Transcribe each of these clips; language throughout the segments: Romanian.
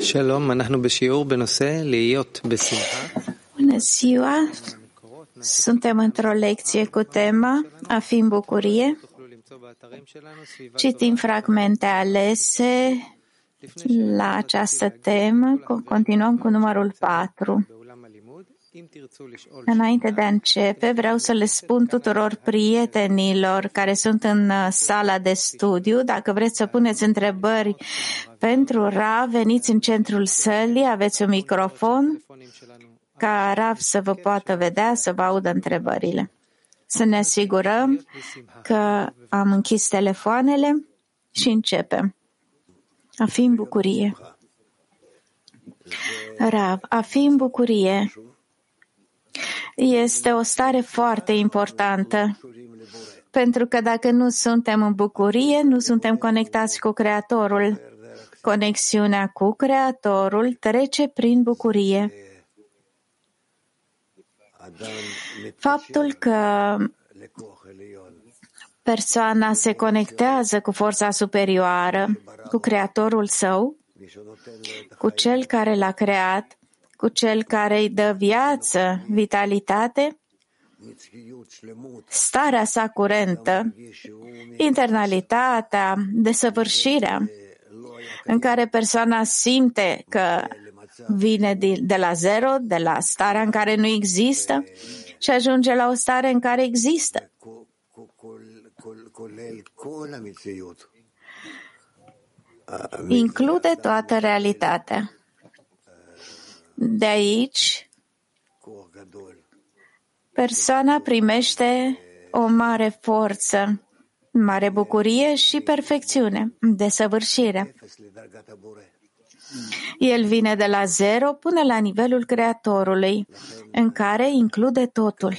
שלום, אנחנו בשיעור בנושא להיות בשמחה. Bună ziua! Suntem într-o lecție cu tema A fi în bucurie. תוכלו למצוא באתרים שלנו סביבה Citim fragmente alese la această temă. Co- Continuăm cu numărul 4. Înainte de a începe, vreau să le spun tuturor prietenilor care sunt în uh, sala de studiu, dacă vreți să puneți întrebări pentru Ra, veniți în centrul sălii, aveți un microfon ca Rav să vă poată vedea, să vă audă întrebările. Să ne asigurăm că am închis telefoanele și începem. A fi în bucurie. Rav, a fi în bucurie este o stare foarte importantă. Pentru că dacă nu suntem în bucurie, nu suntem conectați cu Creatorul. Conexiunea cu Creatorul trece prin bucurie. Faptul că persoana se conectează cu forța superioară, cu Creatorul său, cu Cel care l-a creat, cu cel care îi dă viață, vitalitate, starea sa curentă, internalitatea, desăvârșirea, în care persoana simte că vine de la zero, de la starea în care nu există și ajunge la o stare în care există. Include toată realitatea. De aici, persoana primește o mare forță, mare bucurie și perfecțiune, desăvârșire. El vine de la zero până la nivelul Creatorului, în care include totul.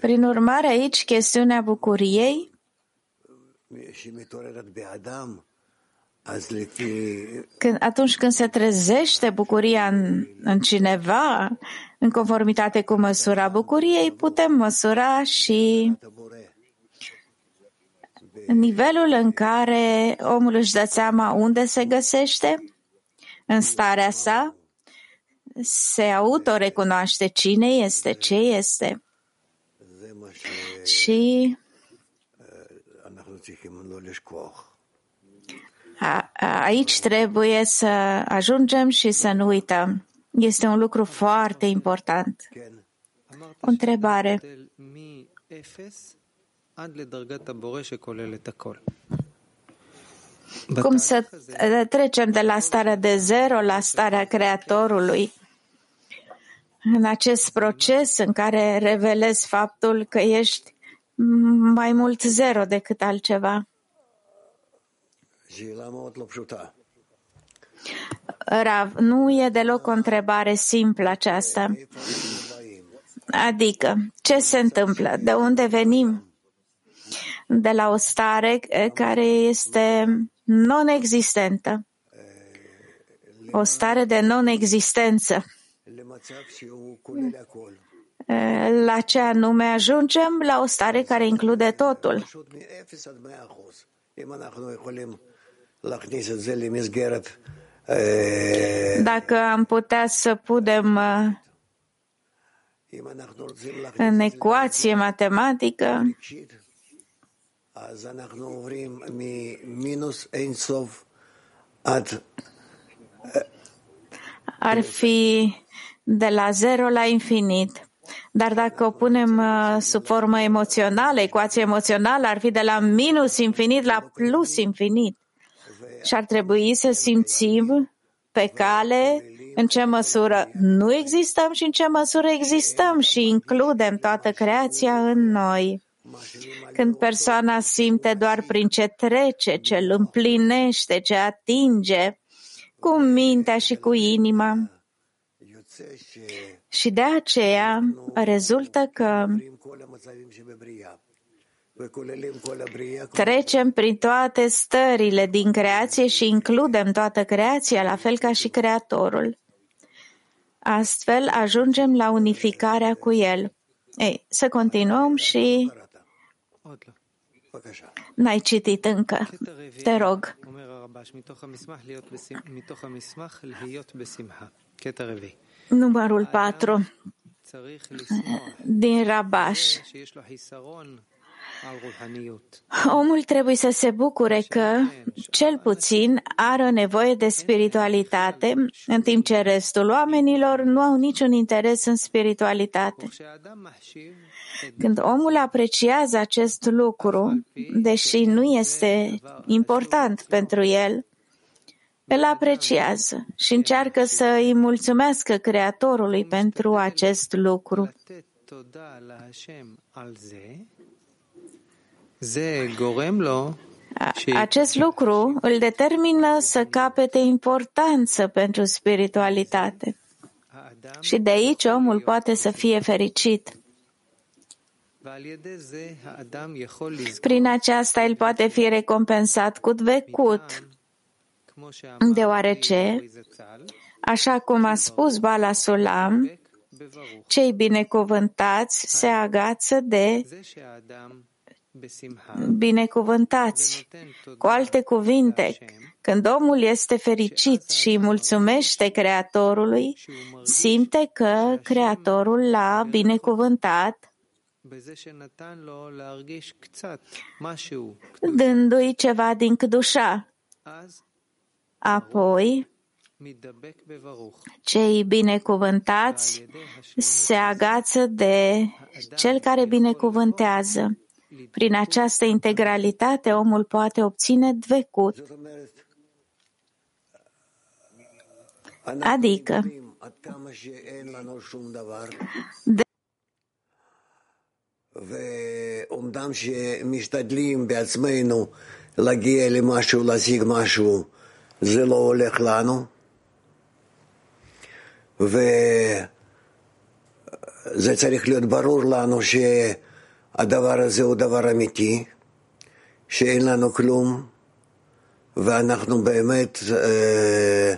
Prin urmare, aici chestiunea bucuriei când, atunci când se trezește bucuria în, în cineva, în conformitate cu măsura bucuriei, putem măsura și nivelul în care omul își dă seama unde se găsește, în starea sa, se autorecunoaște cine este, ce este. Și Aici trebuie să ajungem și să nu uităm. Este un lucru foarte important. O întrebare. Cum să trecem de la starea de zero la starea Creatorului? În acest proces în care revelezi faptul că ești mai mult zero decât altceva. Rav, nu e deloc o întrebare simplă aceasta. Adică, ce se întâmplă? De unde venim? De la o stare care este non-existentă. O stare de non-existență. La ce anume ajungem? La o stare care include totul. Dacă am putea să putem, uh, în ecuație matematică, ar fi de la zero la infinit. Dar dacă o punem uh, sub formă emoțională, ecuație emoțională ar fi de la minus infinit la plus infinit. Și ar trebui să simțim pe cale în ce măsură nu existăm și în ce măsură existăm și includem toată creația în noi. Când persoana simte doar prin ce trece, ce îl împlinește, ce atinge, cu mintea și cu inima. Și de aceea rezultă că Trecem prin toate stările din creație și includem toată creația, la fel ca și Creatorul. Astfel ajungem la unificarea cu El. Ei, să continuăm și N-ai citit încă. Te rog. Numărul 4 din Rabash. Omul trebuie să se bucure că, cel puțin, are nevoie de spiritualitate, în timp ce restul oamenilor nu au niciun interes în spiritualitate. Când omul apreciază acest lucru, deși nu este important pentru el, îl apreciază și încearcă să îi mulțumească Creatorului pentru acest lucru. Acest lucru îl determină să capete importanță pentru spiritualitate. Și de aici omul poate să fie fericit. Prin aceasta el poate fi recompensat cu vecut, deoarece, așa cum a spus Bala Sulam, cei binecuvântați se agață de binecuvântați. Cu alte cuvinte, când omul este fericit și îi mulțumește Creatorului, simte că Creatorul l-a binecuvântat dându-i ceva din cădușa. Apoi, cei binecuvântați se agață de cel care binecuvântează Prin această integralitate, omul poate obține dvecut, זאת אומרת, adică יודעים עד כמה שאין לנו שום דבר, de- ואומנם שמשתדלים בעצמנו להגיע למשהו, להשיג משהו, זה לא הולך לנו. וזה צריך להיות ברור לנו שהדבר הזה הוא דבר אמיתי, שאין לנו כלום, ואנחנו באמת אה,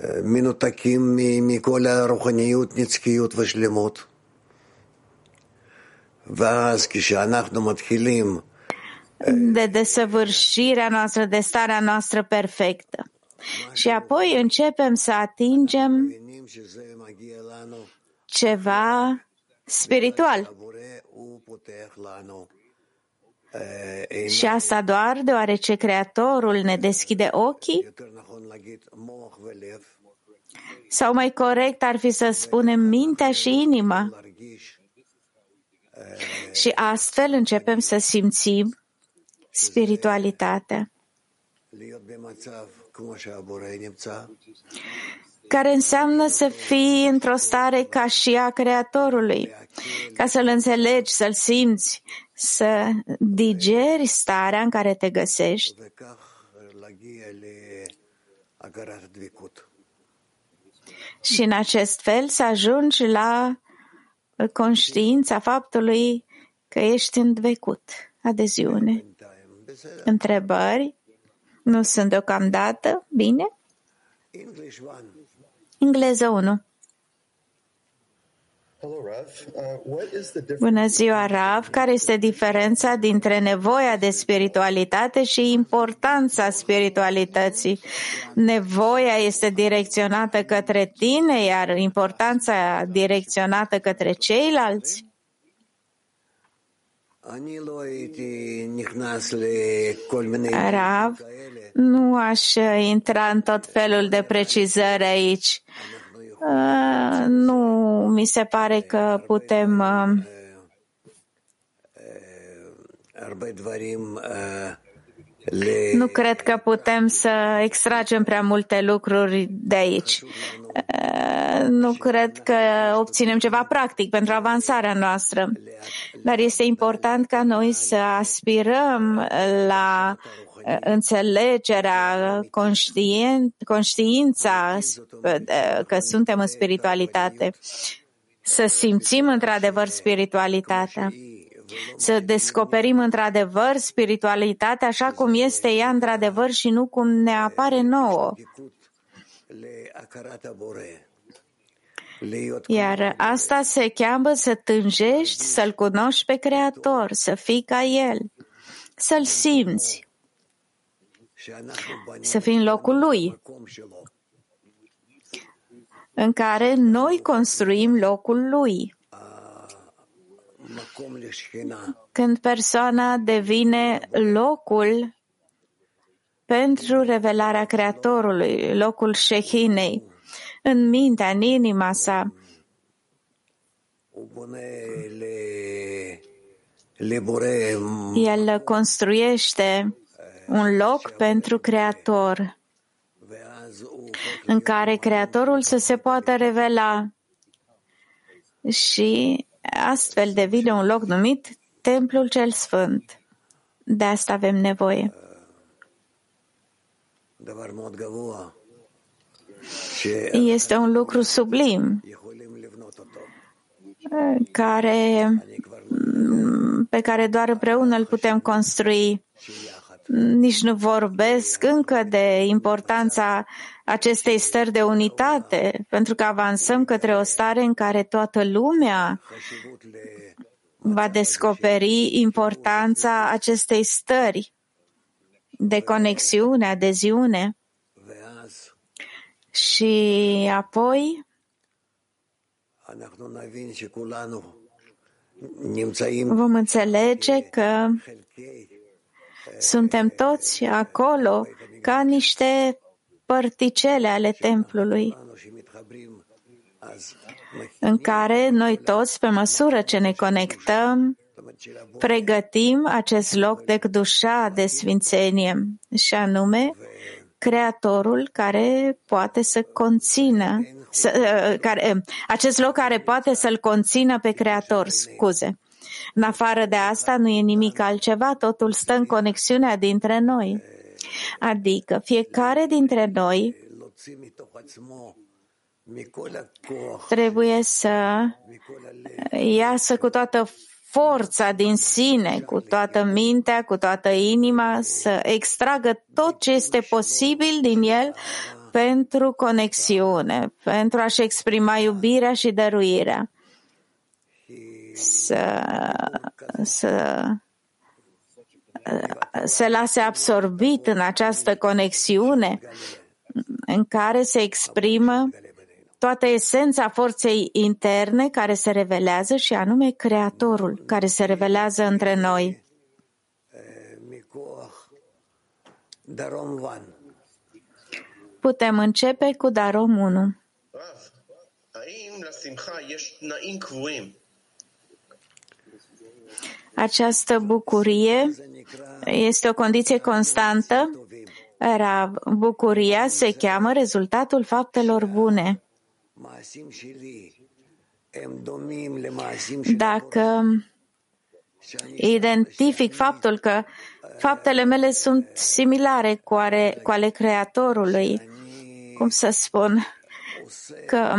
אה, מנותקים מ- מכל הרוחניות, נצחיות ושלמות. ואז כשאנחנו מתחילים de desăvârșirea noastră, de starea noastră perfectă. Și apoi începem să atingem מבינים שזה מגיע לנו, ceva spiritual. Eh, și asta doar deoarece Creatorul ne deschide ochii? Sau mai corect ar fi să spunem mintea și inima? Și astfel începem să simțim spiritualitatea care înseamnă să fii într-o stare ca și a Creatorului, ca să-L înțelegi, să-L simți, să digeri starea în care te găsești. Și în acest fel să ajungi la conștiința faptului că ești învecut. Adeziune. Întrebări? Nu sunt deocamdată? Bine? English one. Engleză 1. Hello, Rav. Uh, what is the difference? Bună ziua, Rav. Care este diferența dintre nevoia de spiritualitate și importanța spiritualității? Nevoia este direcționată către tine, iar importanța direcționată către ceilalți? Rav, nu aș intra în tot felul de precizări aici. Uh, nu, mi se pare că putem. Uh, nu cred că putem să extragem prea multe lucruri de aici. Uh, Nu cred că obținem ceva practic pentru avansarea noastră. Dar este important ca noi să aspirăm la uh, înțelegerea, conștient, conștiința uh, că suntem în spiritualitate. Să simțim într-adevăr spiritualitatea să descoperim într-adevăr spiritualitatea așa cum este ea într-adevăr și nu cum ne apare nouă. Iar asta se cheamă să tânjești, să-L cunoști pe Creator, să fii ca El, să-L simți, să fii în locul Lui, în care noi construim locul Lui când persoana devine locul pentru revelarea Creatorului, locul Shehinei, în mintea, în inima sa. El construiește un loc pentru Creator, în care Creatorul să se poată revela și astfel devine un loc numit Templul cel Sfânt. De asta avem nevoie. Este un lucru sublim care, pe care doar împreună îl putem construi. Nici nu vorbesc încă de importanța acestei stări de unitate, pentru că avansăm către o stare în care toată lumea va descoperi importanța acestei stări de conexiune, adeziune. Și apoi vom înțelege că suntem toți acolo ca niște părticele ale templului, în care noi toți, pe măsură ce ne conectăm, pregătim acest loc de dușa de sfințenie, și anume Creatorul care poate să conțină, să, uh, care, eh, acest loc care poate să-l conțină pe Creator, scuze. În afară de asta nu e nimic altceva, totul stă în conexiunea dintre noi. Adică fiecare dintre noi trebuie să iasă cu toată forța din sine, cu toată mintea, cu toată inima, să extragă tot ce este posibil din el pentru conexiune, pentru a-și exprima iubirea și dăruirea. Să, să se lase absorbit în această conexiune în care se exprimă toată esența forței interne care se revelează și anume Creatorul care se revelează între noi. Putem începe cu Darom 1. Această bucurie este o condiție constantă. Rav, bucuria se cheamă rezultatul faptelor bune. Dacă identific faptul că faptele mele sunt similare cu ale, cu ale Creatorului, cum să spun, că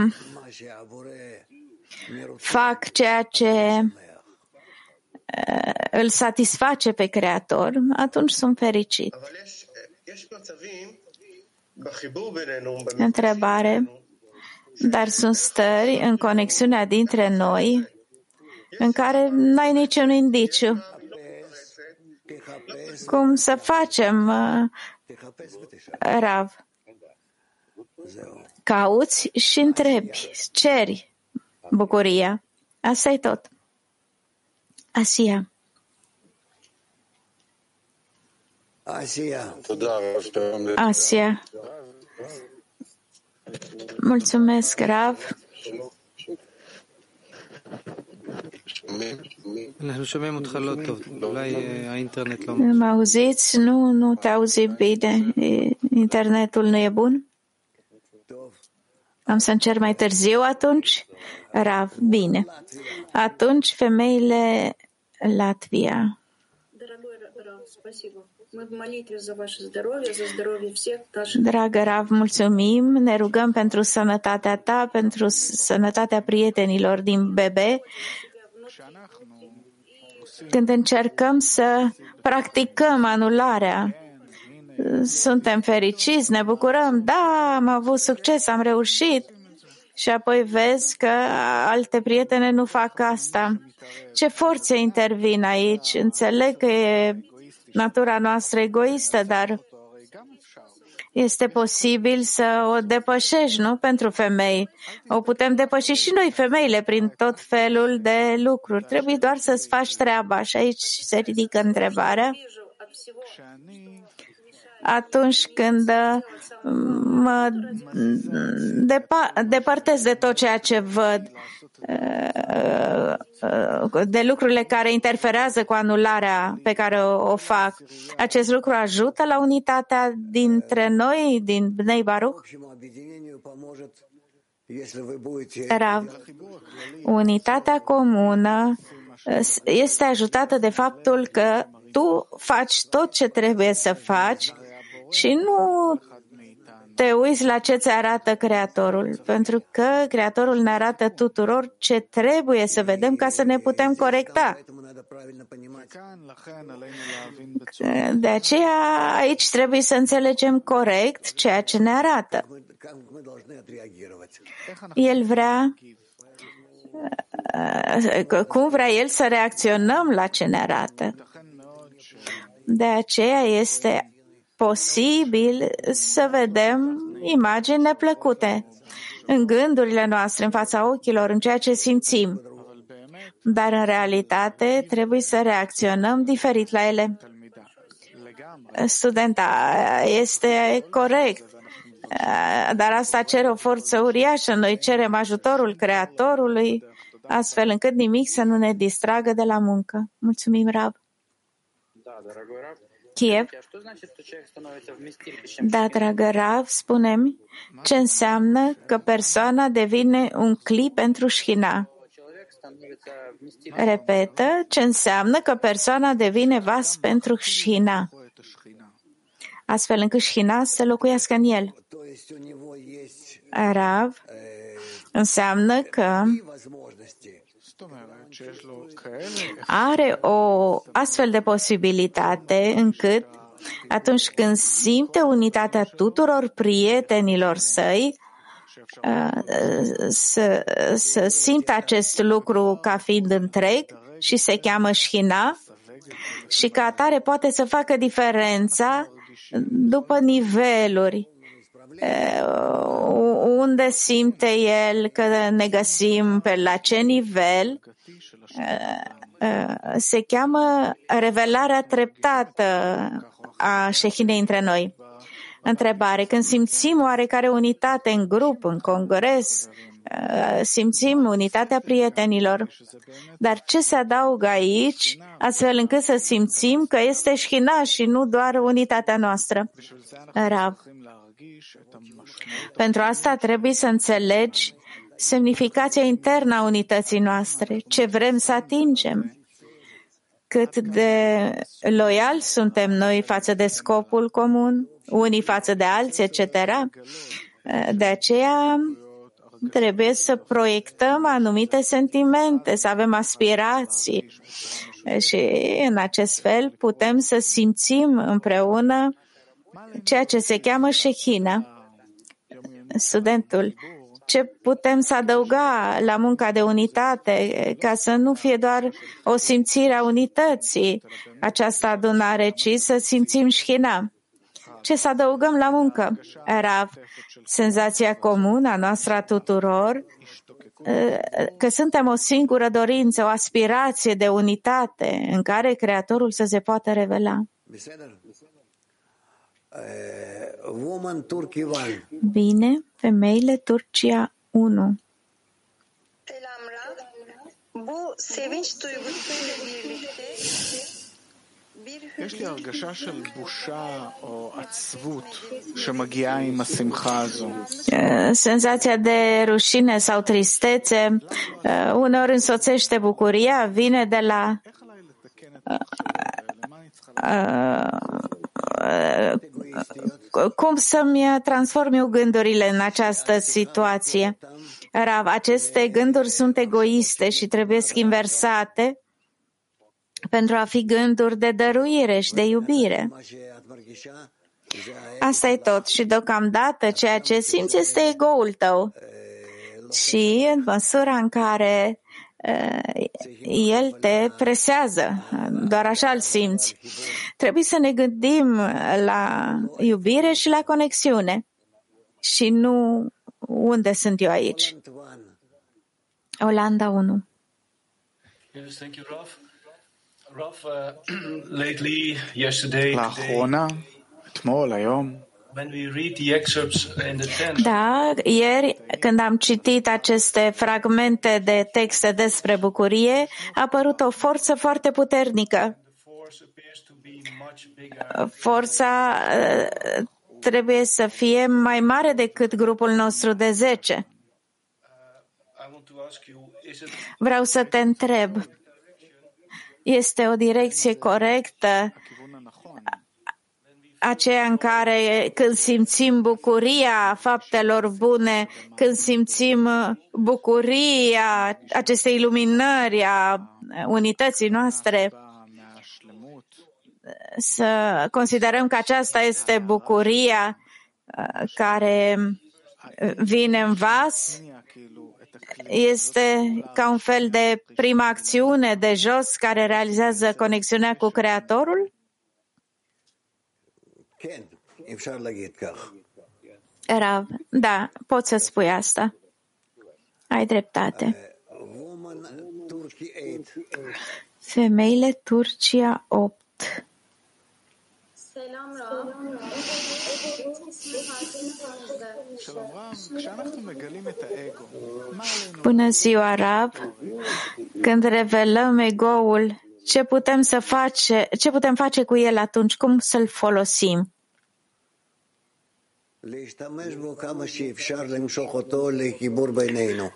fac ceea ce Uh, îl satisface pe Creator, atunci sunt fericit. Întrebare. Dar sunt stări în conexiunea dintre noi în care n-ai niciun indiciu. Cum să facem, uh, Rav? Cauți și întrebi, ceri bucuria. Asta e tot. Asia. עשייה. Asia. Mulțumesc, Rav. אנחנו שומעים אותך לא טוב, אולי אה, האינטרנט לא... Mă auziți? Nu, nu te auzi bine. E- Internetul nu e bun? טוב. Am să încerc mai târziu atunci? Rav, bine. Atunci femeile Latvia. Dragă Rav, mulțumim, ne rugăm pentru sănătatea ta, pentru sănătatea prietenilor din bebe. Când încercăm să practicăm anularea, suntem fericiți, ne bucurăm, da, am avut succes, am reușit, și apoi vezi că alte prietene nu fac asta. Ce forțe intervin aici? Înțeleg că e natura noastră egoistă, dar este posibil să o depășești, nu? Pentru femei. O putem depăși și noi, femeile, prin tot felul de lucruri. Trebuie doar să-ți faci treaba. Și aici se ridică întrebarea. Atunci când uh, mă depărtez de tot ceea ce văd, de lucrurile care interferează cu anularea pe care o, o fac. Acest lucru ajută la unitatea dintre noi, din Bnei Baruch? Rav, unitatea comună este ajutată de faptul că tu faci tot ce trebuie să faci și nu te uiți la ce ți arată Creatorul, pentru că Creatorul ne arată tuturor ce trebuie să vedem ca să ne putem corecta. De aceea aici trebuie să înțelegem corect ceea ce ne arată. El vrea cum vrea el să reacționăm la ce ne arată. De aceea este posibil să vedem imagini neplăcute în gândurile noastre, în fața ochilor, în ceea ce simțim. Dar în realitate trebuie să reacționăm diferit la ele. Studenta, este corect, dar asta cere o forță uriașă. Noi cerem ajutorul Creatorului, astfel încât nimic să nu ne distragă de la muncă. Mulțumim, Rab. Kiev. Da, dragă Rav, spunem ce înseamnă că persoana devine un clip pentru șhina. Repetă ce înseamnă că persoana devine vas pentru șhina, astfel încât șhina să locuiască în el. Rav înseamnă că are o astfel de posibilitate încât atunci când simte unitatea tuturor prietenilor săi, să, să simtă acest lucru ca fiind întreg și se cheamă șhina și ca atare poate să facă diferența după niveluri unde simte el că ne găsim pe la ce nivel se cheamă revelarea treptată a șehinei între noi. Întrebare. Când simțim oarecare unitate în grup, în congres, simțim unitatea prietenilor. Dar ce se adaugă aici, astfel încât să simțim că este șhina și nu doar unitatea noastră? Rav. Pentru asta trebuie să înțelegi semnificația internă a unității noastre, ce vrem să atingem, cât de loial suntem noi față de scopul comun, unii față de alții, etc. De aceea trebuie să proiectăm anumite sentimente, să avem aspirații și în acest fel putem să simțim împreună ceea ce se cheamă șehina. Studentul, ce putem să adăuga la munca de unitate ca să nu fie doar o simțire a unității această adunare, ci să simțim șhina. Ce să adăugăm la muncă? Rav, senzația comună a noastră a tuturor că suntem o singură dorință, o aspirație de unitate în care Creatorul să se poată revela. Bine, femeile Turcia 1. Bu sevinç duygusuyla birlikte יש לי הרגשה של בושה או עצבות שמגיעה עם השמחה הזו. Senzația de rușine sau tristețe uneori însoțește bucuria, vine de la cum să-mi transform eu gândurile în această situație. Rav, aceste gânduri sunt egoiste și trebuie inversate pentru a fi gânduri de dăruire și de iubire. Asta e tot și deocamdată ceea ce simți este egoul tău. Și în măsura în care el te presează. Doar așa îl simți. Trebuie să ne gândim la iubire și la conexiune și nu unde sunt eu aici. Olanda 1. Yes, thank you, Raf. Raf, uh, lately, yesterday, today, לאחרונה, אתמול, היום, when we read the excerpts in the tent, Da, ieri, când am citit aceste fragmente de texte despre bucurie, a apărut o forță foarte puternică. the force appears to be much bigger. Forța uh, trebuie să fie mai mare decât grupul nostru de 10. I want to ask you, is it Vreau să te întreb, este o direcție corectă aceea în care când simțim bucuria faptelor bune, când simțim uh, bucuria acestei iluminări a uh, unității noastre, să considerăm că aceasta este bucuria uh, care vine în vas, este ca un fel de prima acțiune de jos care realizează conexiunea cu Creatorul? Rav, da, poți să spui asta. Ai dreptate. Femeile Turcia 8. Bună ziua, Rab! Când revelăm egoul, ce putem, să face, ce putem face cu el atunci? Cum să-l folosim?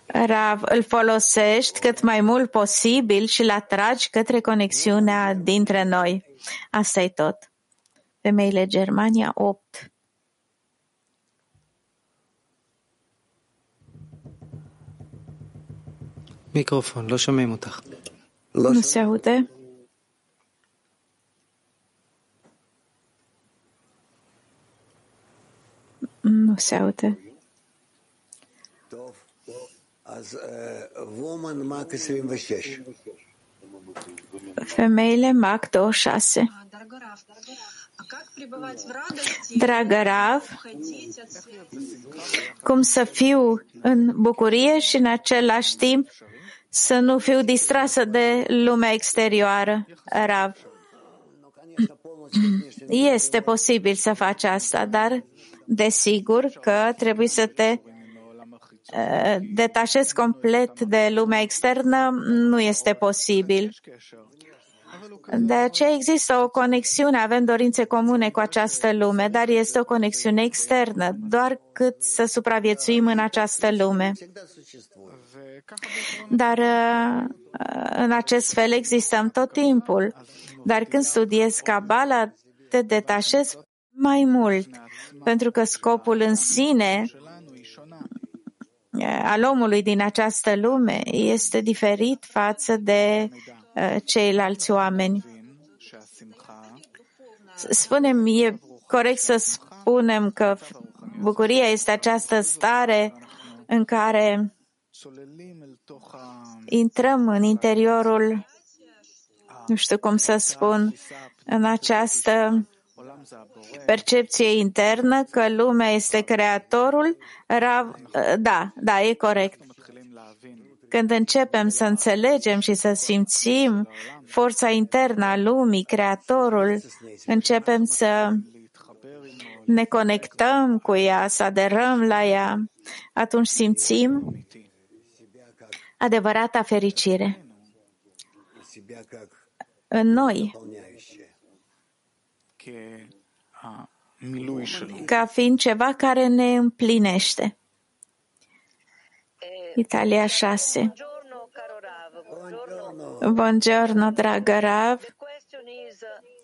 Rav, îl folosești cât mai mult posibil și îl atragi către conexiunea dintre noi. asta e tot. Femeile Germania 8. Microfon, Nu se aude. Mm, nu se aude. Femeile Mac 26. Dragă Rav, cum să fiu în bucurie și în același timp să nu fiu distrasă de lumea exterioară, Rav. Este posibil să faci asta, dar desigur că trebuie să te uh, detașezi complet de lumea externă, nu este posibil. De aceea există o conexiune, avem dorințe comune cu această lume, dar este o conexiune externă, doar cât să supraviețuim în această lume. Dar uh, în acest fel existăm tot timpul. Dar când studiezi Kabbalah, te detașezi mai mult, pentru că scopul în sine al omului din această lume este diferit față de uh, ceilalți oameni. Spunem, e corect să spunem că bucuria este această stare în care intrăm în interiorul, nu știu cum să spun, în această percepție internă că lumea este creatorul, Rav, da, da, e corect. Când începem să înțelegem și să simțim forța internă a lumii, creatorul, începem să ne conectăm cu ea, să aderăm la ea, atunci simțim adevărata fericire în noi ca fiind ceva care ne împlinește. Italia 6. Buongiorno, caro Rav. Buongiorno. Buongiorno, dragă Rav. Question is,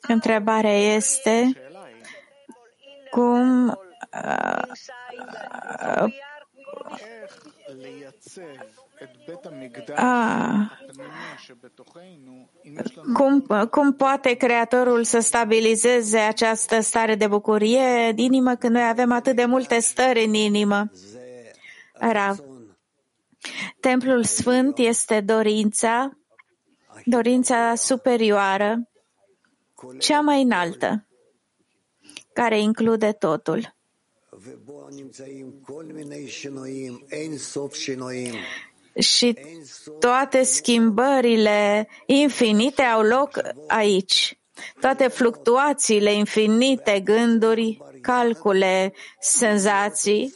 Întrebarea este cum uh, inside, a, cum, cum poate Creatorul să stabilizeze această stare de bucurie în inimă când noi avem atât de multe stări în inimă? Rav. Templul Sfânt este dorința, dorința superioară, cea mai înaltă, care include totul și toate schimbările infinite au loc aici. Toate fluctuațiile infinite, gânduri, calcule, senzații,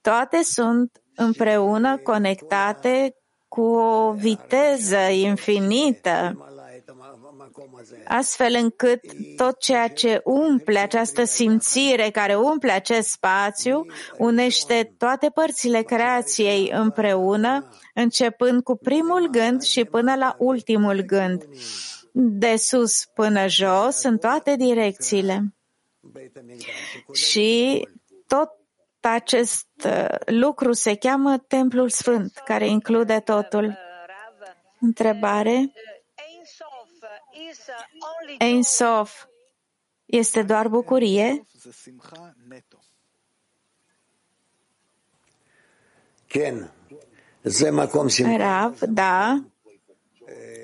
toate sunt împreună conectate cu o viteză infinită astfel încât tot ceea ce umple această simțire care umple acest spațiu unește toate părțile creației împreună, începând cu primul gând și până la ultimul gând, de sus până jos, în toate direcțiile. Și tot acest uh, lucru se cheamă Templul Sfânt, care include totul. Întrebare. Ein Sof este doar bucurie? Rav, da,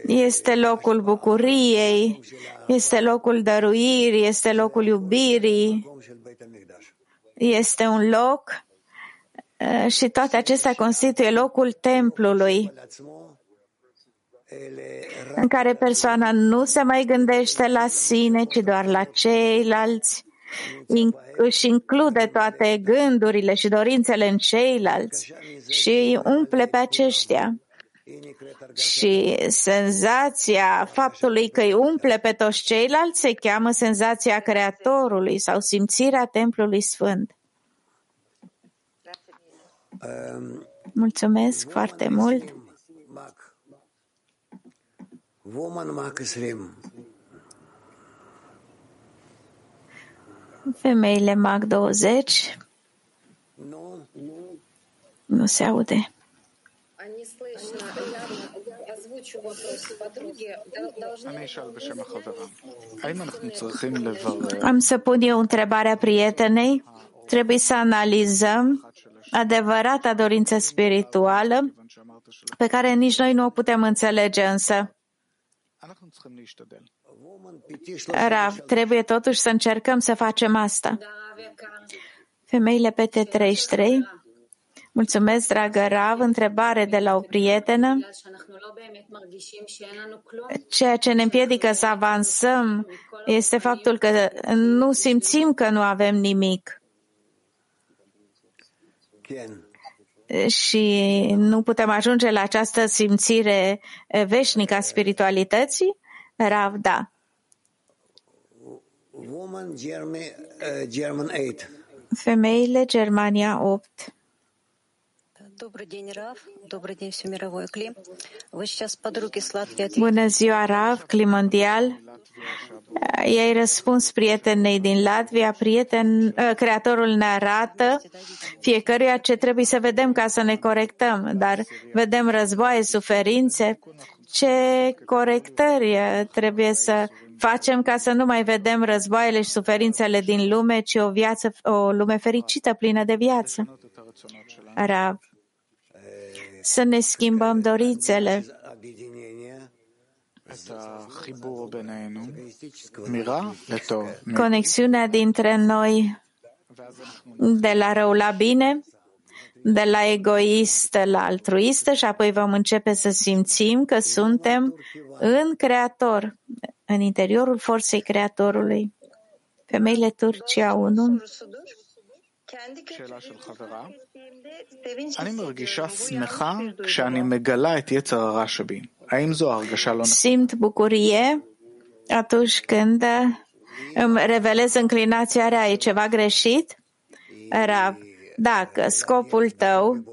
este locul bucuriei, este locul dăruirii, este locul iubirii, este un loc eh, și toate acestea constituie locul templului în care persoana nu se mai gândește la sine, ci doar la ceilalți, își include toate gândurile și dorințele în ceilalți și umple pe aceștia. Și senzația faptului că îi umple pe toți ceilalți se cheamă senzația Creatorului sau simțirea Templului Sfânt. Mulțumesc foarte mult! Femeile Mac 20 nu. Se aude. Am să pun eu întrebarea prietenei. Trebuie să analizăm adevărata dorință spirituală pe care nici noi nu o putem înțelege însă. Rav, trebuie totuși să încercăm să facem asta. Da, Femeile PT33. Mulțumesc, dragă Rav. Întrebare de la o prietenă. Ceea ce ne împiedică să avansăm este faptul că nu simțim că nu avem nimic. Și nu putem ajunge la această simțire veșnică a spiritualității? Ravda. Woman Germany, uh, German 8. Femeile Germania 8. Bună ziua, Rav, Clim Mondial. Э, I-ai răspuns prietenei din Latvia, prieten, э, creatorul ne arată fiecăruia ce trebuie să vedem ca să ne corectăm, dar vedem războaie, suferințe, ce corectări eh, trebuie să facem ca să nu mai vedem războaiele și suferințele din lume, ci o, viață, o lume fericită, plină de viață. Rav, să ne schimbăm dorințele. Conexiunea dintre noi de la rău la bine de la egoist la altruistă și apoi vom începe să simțim că suntem în Creator, în interiorul forței Creatorului. Femeile Turcia 1. שאלה של חברה. אני מרגישה שמחה כשאני מגלה את יצר הרע שבי. האם זו הרגשה לא נכונה? Simt bucurie atunci când îmi revelez înclinația rea. E ceva greșit? Rav, dacă scopul tău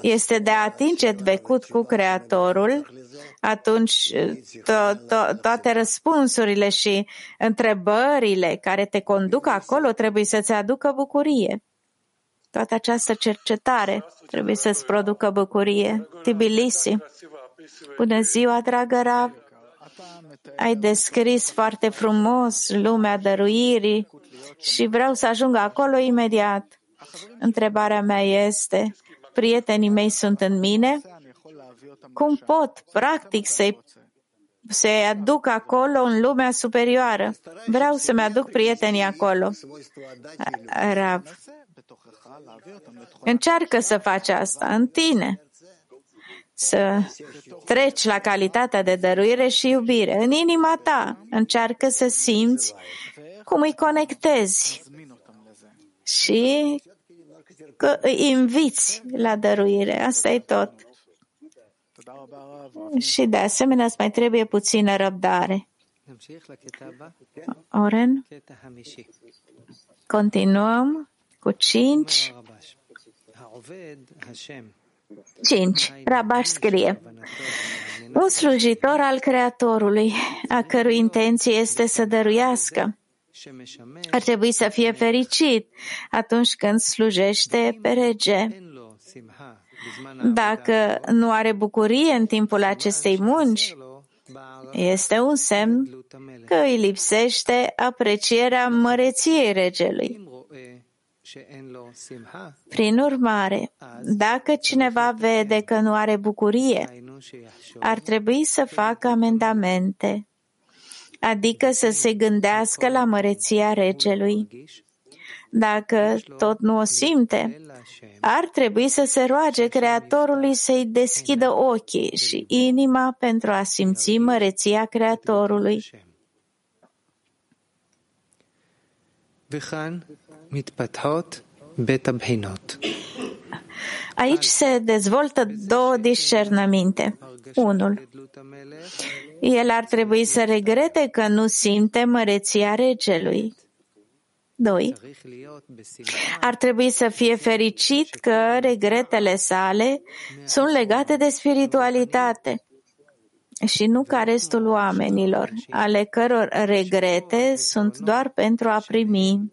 este de a atinge vecut cu Creatorul, atunci to- to- toate răspunsurile și întrebările care te conduc acolo trebuie să-ți aducă bucurie. Toată această cercetare trebuie să-ți producă bucurie. Tbilisi. Bună ziua, dragă Rav. Ai descris foarte frumos lumea dăruirii și vreau să ajung acolo imediat. Întrebarea mea este, prietenii mei sunt în mine, cum pot, practic, să-i să-i aduc acolo în lumea superioară. Vreau să-mi aduc prietenii acolo. Rav. Încearcă să faci asta în tine. Să treci la calitatea de dăruire și iubire. În inima ta încearcă să simți cum îi conectezi și că îi inviți la dăruire. Asta e tot. Și de asemenea îți mai trebuie puțină răbdare. Oren? Continuăm cu cinci. Cinci. Rabaș scrie. Un slujitor al Creatorului, a cărui intenție este să dăruiască, ar trebui să fie fericit atunci când slujește pe rege. Dacă nu are bucurie în timpul acestei munci, este un semn că îi lipsește aprecierea măreției regelui. Prin urmare, dacă cineva vede că nu are bucurie, ar trebui să facă amendamente, adică să se gândească la măreția regelui. Dacă tot nu o simte, ar trebui să se roage Creatorului să-i deschidă ochii și inima pentru a simți măreția Creatorului. Aici se dezvoltă două discernăminte. Unul, el ar trebui să regrete că nu simte măreția regelui. 2. Ar trebui să fie fericit că regretele sale sunt legate de spiritualitate și nu ca restul oamenilor, ale căror regrete sunt doar pentru a primi.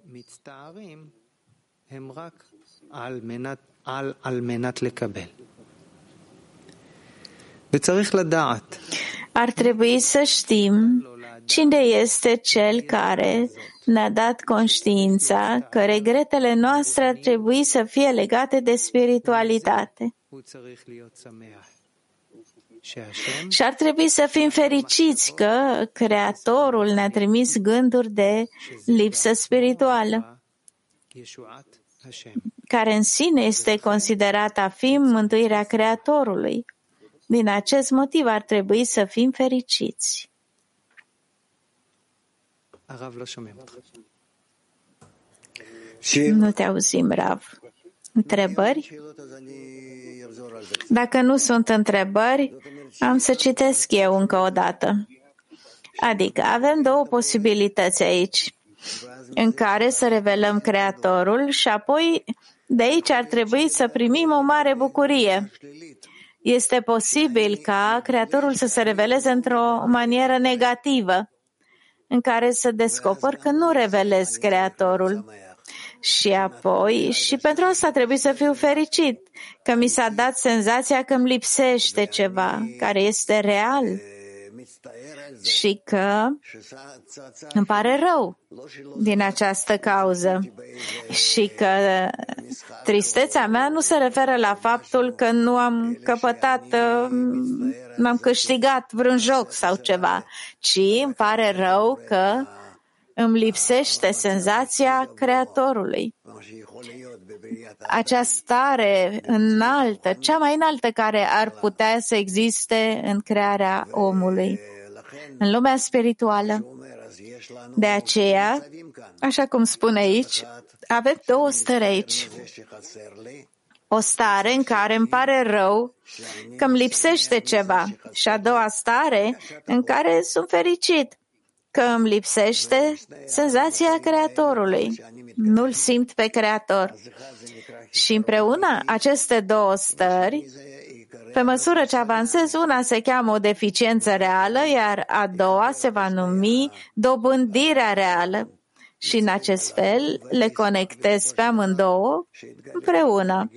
Ar trebui să știm cine este cel care ne-a dat conștiința că regretele noastre ar trebui să fie legate de spiritualitate. Și ar trebui să fim fericiți că Creatorul ne-a trimis gânduri de lipsă spirituală, care în sine este considerată a fi mântuirea Creatorului. Din acest motiv ar trebui să fim fericiți. Nu te auzim, Rav. Întrebări? Dacă nu sunt întrebări, am să citesc eu încă o dată. Adică avem două posibilități aici, în care să revelăm Creatorul și apoi de aici ar trebui să primim o mare bucurie. Este posibil ca Creatorul să se reveleze într-o manieră negativă în care să descoper că nu revelez Creatorul. Și apoi, și pentru asta trebuie să fiu fericit, că mi s-a dat senzația că îmi lipsește ceva care este real și că îmi pare rău din această cauză. Și că tristețea mea nu se referă la faptul că nu am căpătat, nu am câștigat vreun joc sau ceva, ci îmi pare rău că îmi lipsește senzația Creatorului. Acea stare înaltă, cea mai înaltă care ar putea să existe în crearea omului în lumea spirituală. De aceea, așa cum spune aici, avem două stări aici. O stare în care îmi pare rău că îmi lipsește ceva și a doua stare în care sunt fericit că îmi lipsește senzația Creatorului. Nu-l simt pe Creator. Și împreună aceste două stări pe măsură ce avansez, una se cheamă o deficiență reală, iar a doua se va numi dobândirea reală. Și în acest fel le conectez pe amândouă împreună.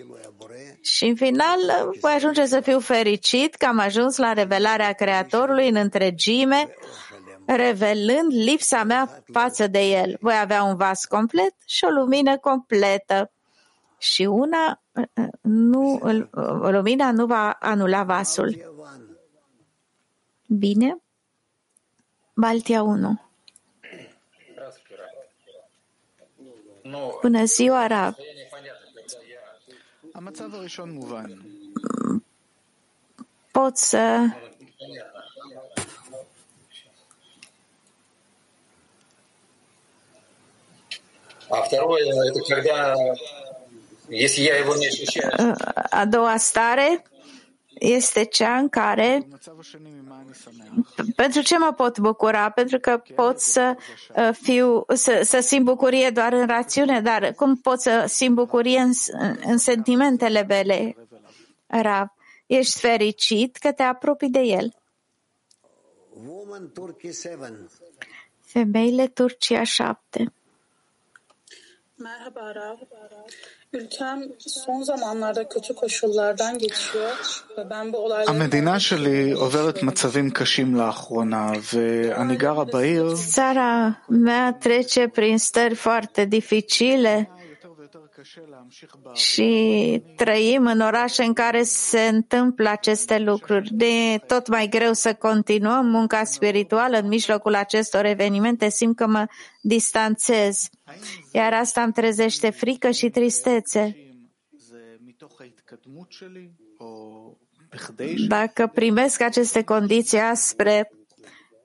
Și în final voi ajunge să fiu fericit că am ajuns la revelarea Creatorului în întregime, revelând lipsa mea față de El. Voi avea un vas complet și o lumină completă și una nu, lumina nu va anula vasul. Bine? Baltia 1. Bună ziua, Rav. Pot să А второе, это когда, a doua stare este cea în care pentru ce mă pot bucura? Pentru că pot să fiu, să, să simt bucurie doar în rațiune, dar cum pot să simt bucurie în, în sentimentele mele? Rav, ești fericit că te apropii de el. Femeile Turcia 7 Merhaba Rav. Ülkem son zamanlarda kötü koşullardan geçiyor ve ben bu olayları... המדינה שלי עוברת מצבים קשים לאחרונה, ואני גרה בעיר... Țara mea trece prin stări foarte dificile și trăim în orașe în care se întâmplă aceste lucruri. De tot mai greu să continuăm munca spirituală în mijlocul acestor evenimente, simt că mă distanțez. Iar asta îmi trezește frică și tristețe. Dacă primesc aceste condiții aspre,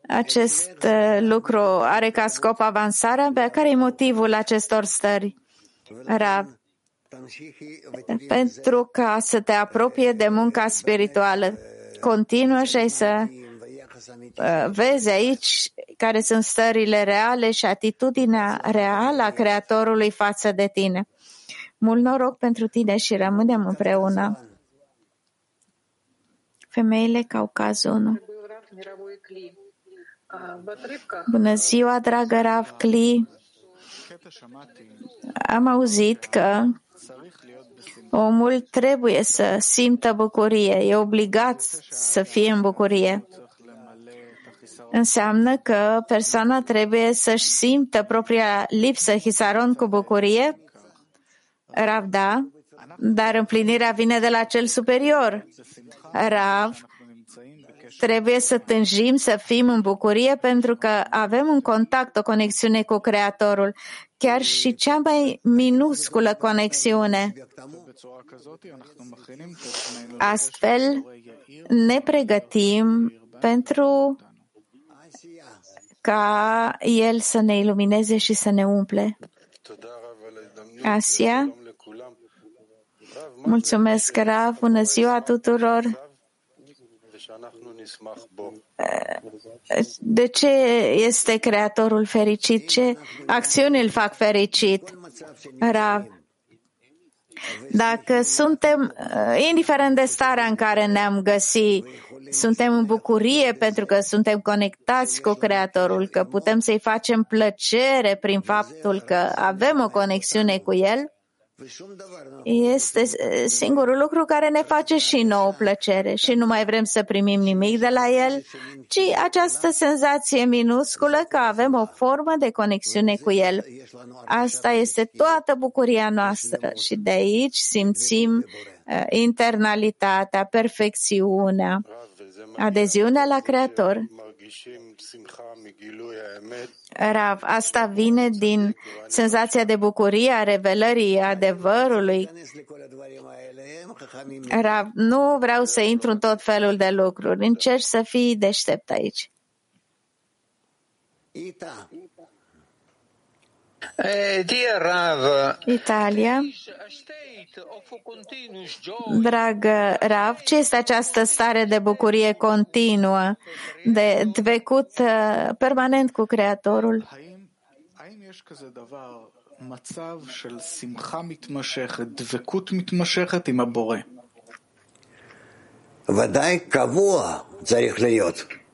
acest uh, lucru are ca scop avansarea? Care e motivul acestor stări? Rav, pentru ca să te apropie de munca spirituală. Continuă și ai să uh, vezi aici care sunt stările reale și atitudinea reală a Creatorului față de tine. Mult noroc pentru tine și rămânem împreună. Femeile Caucaz 1 Bună ziua, dragă Rav Kli! Am auzit că omul trebuie să simtă bucurie, e obligat să fie în bucurie. Înseamnă că persoana trebuie să-și simtă propria lipsă hisaron cu bucurie? Rav, da, dar împlinirea vine de la cel superior. Rav, trebuie să tânjim să fim în bucurie pentru că avem un contact, o conexiune cu Creatorul, chiar și cea mai minusculă conexiune. Astfel, ne pregătim pentru ca El să ne ilumineze și să ne umple. Asia, mulțumesc, Rav, bună ziua tuturor! De ce este Creatorul fericit? Ce acțiuni îl fac fericit? Rav. Dacă suntem, indiferent de starea în care ne-am găsit, suntem în bucurie pentru că suntem conectați cu Creatorul, că putem să-i facem plăcere prin faptul că avem o conexiune cu El, este singurul lucru care ne face și nouă plăcere și nu mai vrem să primim nimic de la el, ci această senzație minusculă că avem o formă de conexiune cu el. Asta este toată bucuria noastră și de aici simțim uh, internalitatea, perfecțiunea, adeziunea la Creator. Rav, asta vine din senzația de bucurie a revelării adevărului. Rav, nu vreau să intru în tot felul de lucruri. Încerc să fii deștept aici. Italia. Dragă Rav, ce este această stare de bucurie continuă, de dvecut uh, permanent cu Creatorul?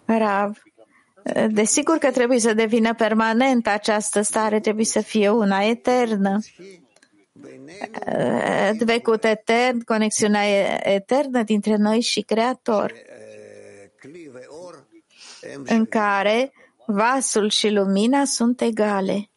Rav, desigur că trebuie să devină permanent această stare, trebuie să fie una eternă. Dvecut etern, conexiunea eternă dintre noi și Creator, în care vasul și lumina sunt egale.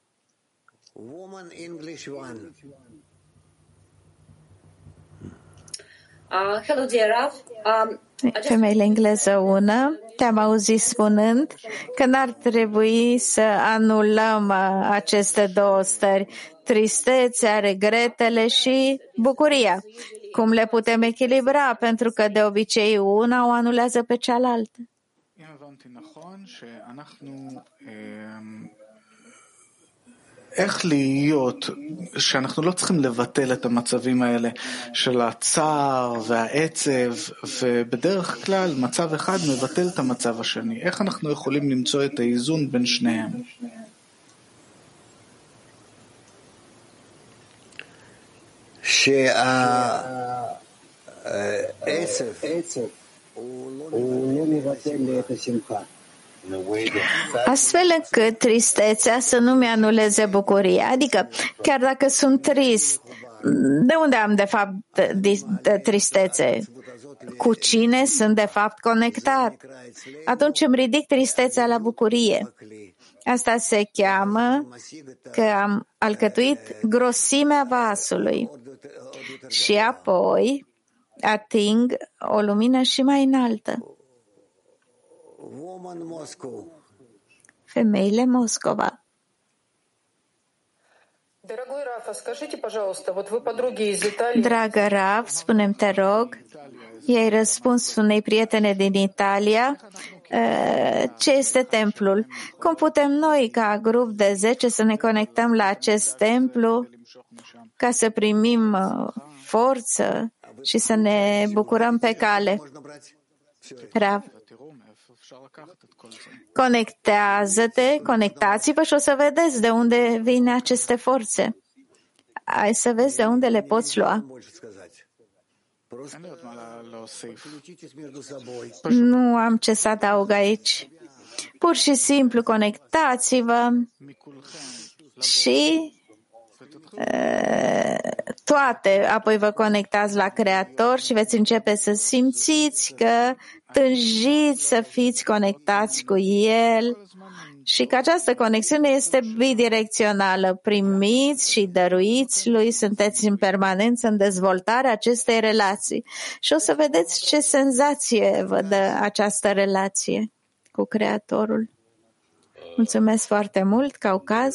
Uh, hello, dear Rav. Um, Femeile engleză una, te-am auzit spunând că n-ar trebui să anulăm uh, aceste două stări, tristețea, regretele și bucuria. Cum le putem echilibra? Pentru că de obicei una o anulează pe cealaltă. איך להיות שאנחנו לא צריכים לבטל את המצבים האלה של הצער והעצב, ובדרך כלל מצב אחד מבטל את המצב השני. איך אנחנו יכולים למצוא את האיזון בין שניהם? שהעצב הוא לא מבטל את השמחה. Astfel încât tristețea să nu mi-anuleze bucuria. Adică, chiar dacă sunt trist, de unde am de fapt de tristețe? Cu cine sunt de fapt conectat? Atunci îmi ridic tristețea la bucurie. Asta se cheamă că am alcătuit grosimea vasului și apoi ating o lumină și mai înaltă. Femeile Moscova. Dragă Rav, spunem te rog, i-ai răspuns unei prietene din Italia ce este templul. Cum putem noi, ca grup de 10, să ne conectăm la acest templu ca să primim forță și să ne bucurăm pe cale? Rav. Conectează-te, conectați-vă și o să vedeți de unde vin aceste forțe. Ai să vezi de unde le poți lua. Nu am ce să adaug aici. Pur și simplu conectați-vă și toate, apoi vă conectați la Creator și veți începe să simțiți că tânjiți să fiți conectați cu El și că această conexiune este bidirecțională. Primiți și dăruiți lui, sunteți în permanență în dezvoltarea acestei relații. Și o să vedeți ce senzație vă dă această relație cu Creatorul. Mulțumesc foarte mult, Caucaz.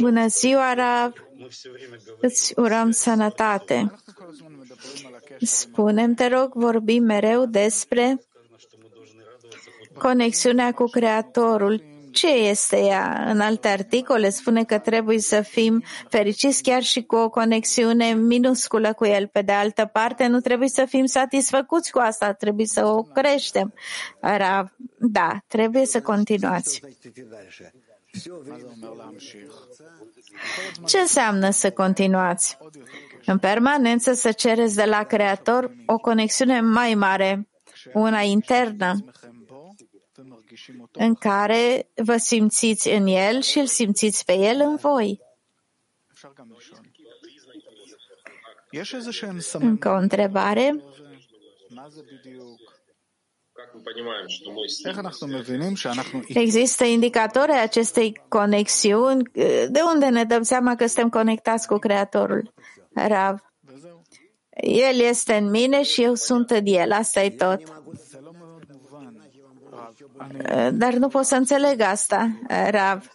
Bună ziua, Rav! Îți urăm sănătate. Spunem, te rog, vorbim mereu despre conexiunea cu Creatorul. Ce este ea? În alte articole spune că trebuie să fim fericiți chiar și cu o conexiune minusculă cu El. Pe de altă parte, nu trebuie să fim satisfăcuți cu asta, trebuie să o creștem. Rav, da, trebuie să continuați. Ce înseamnă să continuați? În permanență să cereți de la Creator o conexiune mai mare, una internă, în care vă simțiți în El și îl simțiți pe El în voi. Încă o întrebare. Există indicatori acestei conexiuni? De unde ne dăm seama că suntem conectați cu Creatorul? Rav. El este în mine și eu sunt în el. Asta e tot. Dar nu pot să înțeleg asta, Rav.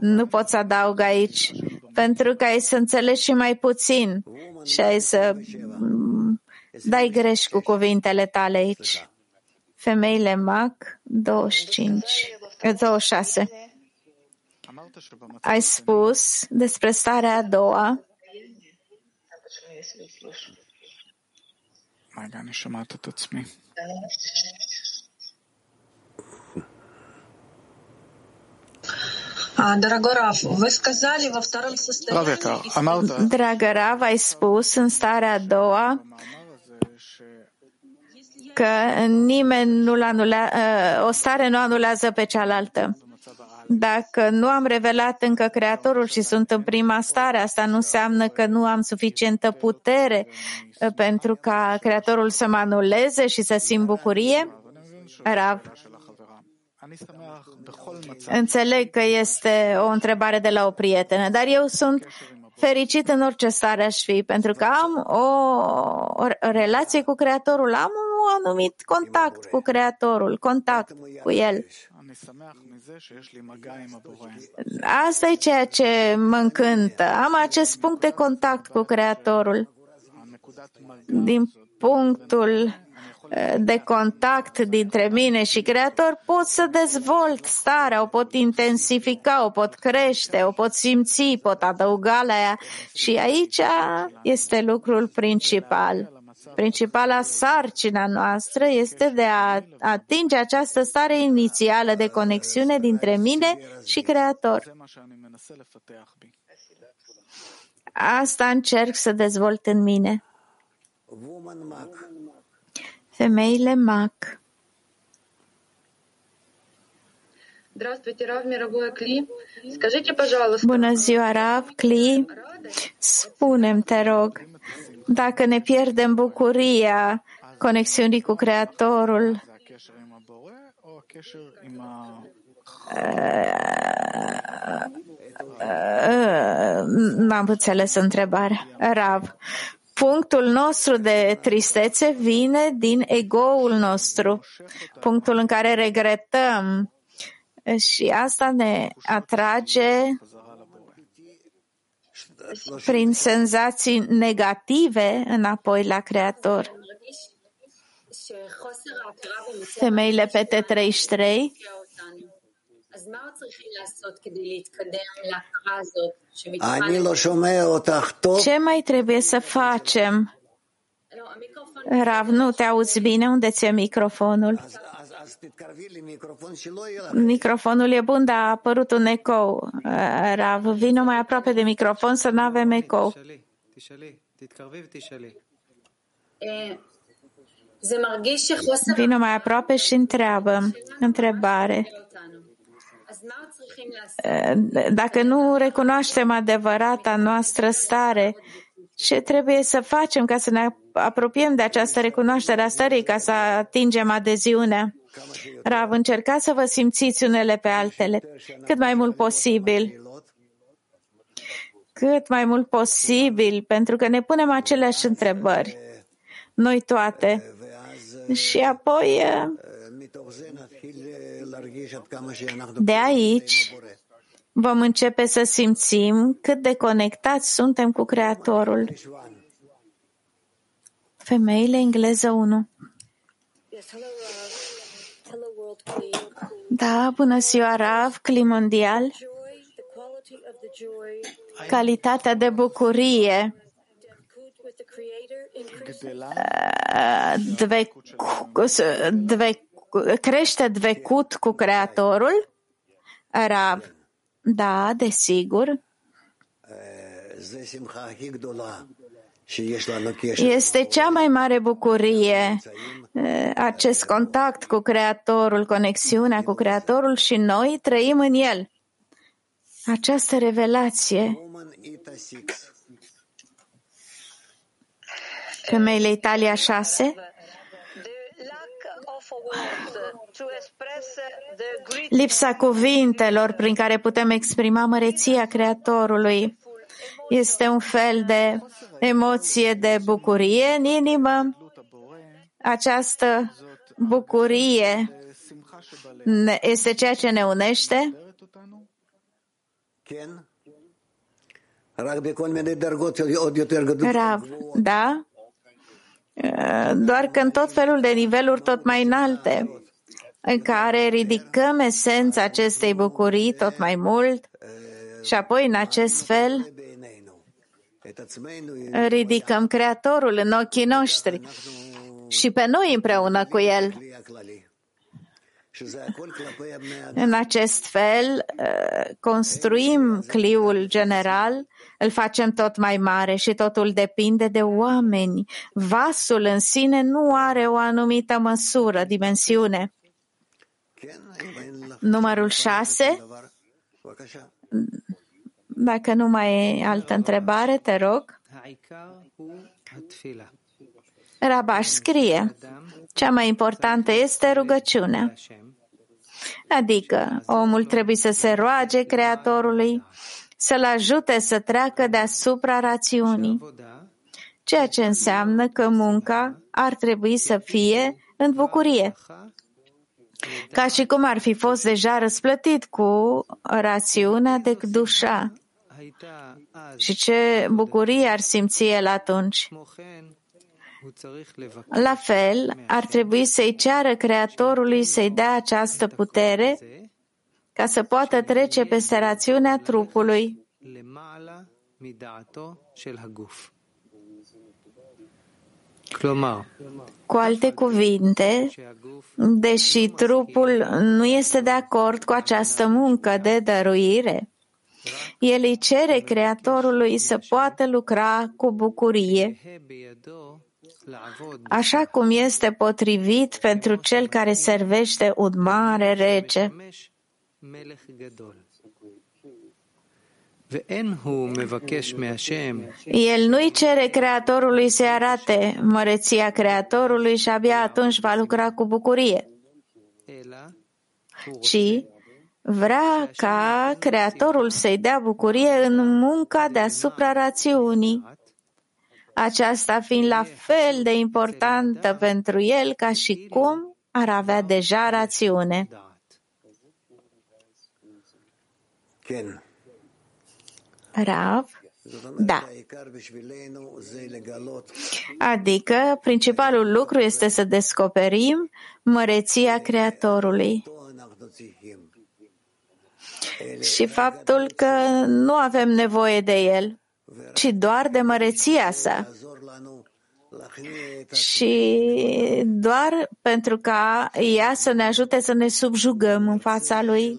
Nu pot să adaug aici, pentru că ai să înțelegi și mai puțin și ai să dai greș cu cuvintele tale aici femeile Mac 25, 26. Ai spus despre starea a doua. Дорогой Раф, вы сказали во втором состоянии... Ai spus în starea a doua că nimeni nu anulea, o stare nu anulează pe cealaltă. Dacă nu am revelat încă Creatorul și sunt în prima stare, asta nu înseamnă că nu am suficientă putere pentru ca Creatorul să mă anuleze și să simt bucurie? Rav. Înțeleg că este o întrebare de la o prietenă, dar eu sunt fericit în orice stare aș fi, pentru că am o, o relație cu Creatorul, am un anumit contact cu Creatorul, contact cu El. Asta e ceea ce mă încântă. Am acest punct de contact cu Creatorul. Din punctul de contact dintre mine și Creator, pot să dezvolt starea, o pot intensifica, o pot crește, o pot simți, pot adăuga la ea. Și aici este lucrul principal. Principala sarcina noastră este de a atinge această stare inițială de conexiune dintre mine și Creator. Asta încerc să dezvolt în mine. Femeile MAC. Bună ziua, Rav Cli. Spunem, te rog, dacă ne pierdem bucuria conexiunii cu Creatorul, n-am înțeles întrebarea. Rav, punctul nostru de tristețe vine din egoul nostru, punctul în care regretăm și asta ne atrage prin senzații negative înapoi la Creator. Femeile PT33 ce mai trebuie să facem? Rav, nu te auzi bine? Unde ți-e microfonul? Microfonul e bun, dar a apărut un ecou. Rav, vină mai aproape de microfon să nu avem ecou. Vină mai aproape și întreabă. Întrebare. Dacă nu recunoaștem adevărata noastră stare, ce trebuie să facem ca să ne apropiem de această recunoaștere a stării, ca să atingem adeziunea? Rav, încercați să vă simțiți unele pe altele, cât mai mult posibil. Cât mai mult posibil, pentru că ne punem aceleași întrebări. Noi toate. Și apoi de aici vom începe să simțim cât de conectați suntem cu Creatorul. Femeile engleză 1. Da, bună ziua, Rav, Cli Mondial. Calitatea de bucurie dve, dve, crește dvecut cu Creatorul? Rav, da, desigur. Este cea mai mare bucurie acest contact cu Creatorul, conexiunea cu Creatorul și noi trăim în el. Această revelație. Femeile Italia 6. Lipsa cuvintelor prin care putem exprima măreția Creatorului este un fel de emoție de bucurie în inimă. Această bucurie este ceea ce ne unește. Rav, da? Doar că în tot felul de niveluri tot mai înalte, în care ridicăm esența acestei bucurii tot mai mult și apoi în acest fel ridicăm Creatorul în ochii noștri și pe noi împreună cu El. În acest fel, construim cliul general, îl facem tot mai mare și totul depinde de oameni. Vasul în sine nu are o anumită măsură, dimensiune. Numărul șase. Dacă nu mai e altă întrebare, te rog. Rabaș scrie, cea mai importantă este rugăciunea. Adică omul trebuie să se roage Creatorului, să-l ajute să treacă deasupra rațiunii, ceea ce înseamnă că munca ar trebui să fie în bucurie, ca și cum ar fi fost deja răsplătit cu rațiunea de dușa. Și ce bucurie ar simți el atunci. La fel, ar trebui să-i ceară Creatorului să-i dea această putere ca să poată trece peste rațiunea trupului. Cu alte cuvinte, deși trupul nu este de acord cu această muncă de dăruire, el îi cere Creatorului să poată lucra cu bucurie, așa cum este potrivit pentru cel care servește un mare rege. El nu-i cere Creatorului să-i arate măreția Creatorului și abia atunci va lucra cu bucurie, ci vrea ca Creatorul să-i dea bucurie în munca deasupra rațiunii, aceasta fiind la fel de importantă pentru el ca și cum ar avea deja rațiune. Rav? Da. Adică, principalul lucru este să descoperim măreția Creatorului și faptul că nu avem nevoie de el, ci doar de măreția sa. Și doar pentru ca ea să ne ajute să ne subjugăm în fața lui,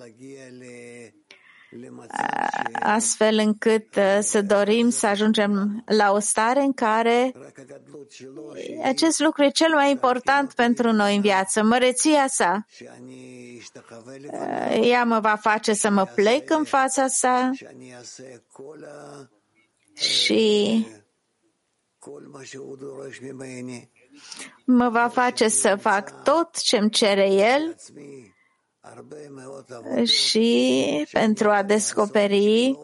astfel încât uh, să dorim să ajungem la o stare în care acest lucru e cel mai important pentru noi în viață, măreția sa. Uh, ea mă va face să mă plec în fața sa și mă va face să fac tot ce îmi cere el și pentru a descoperi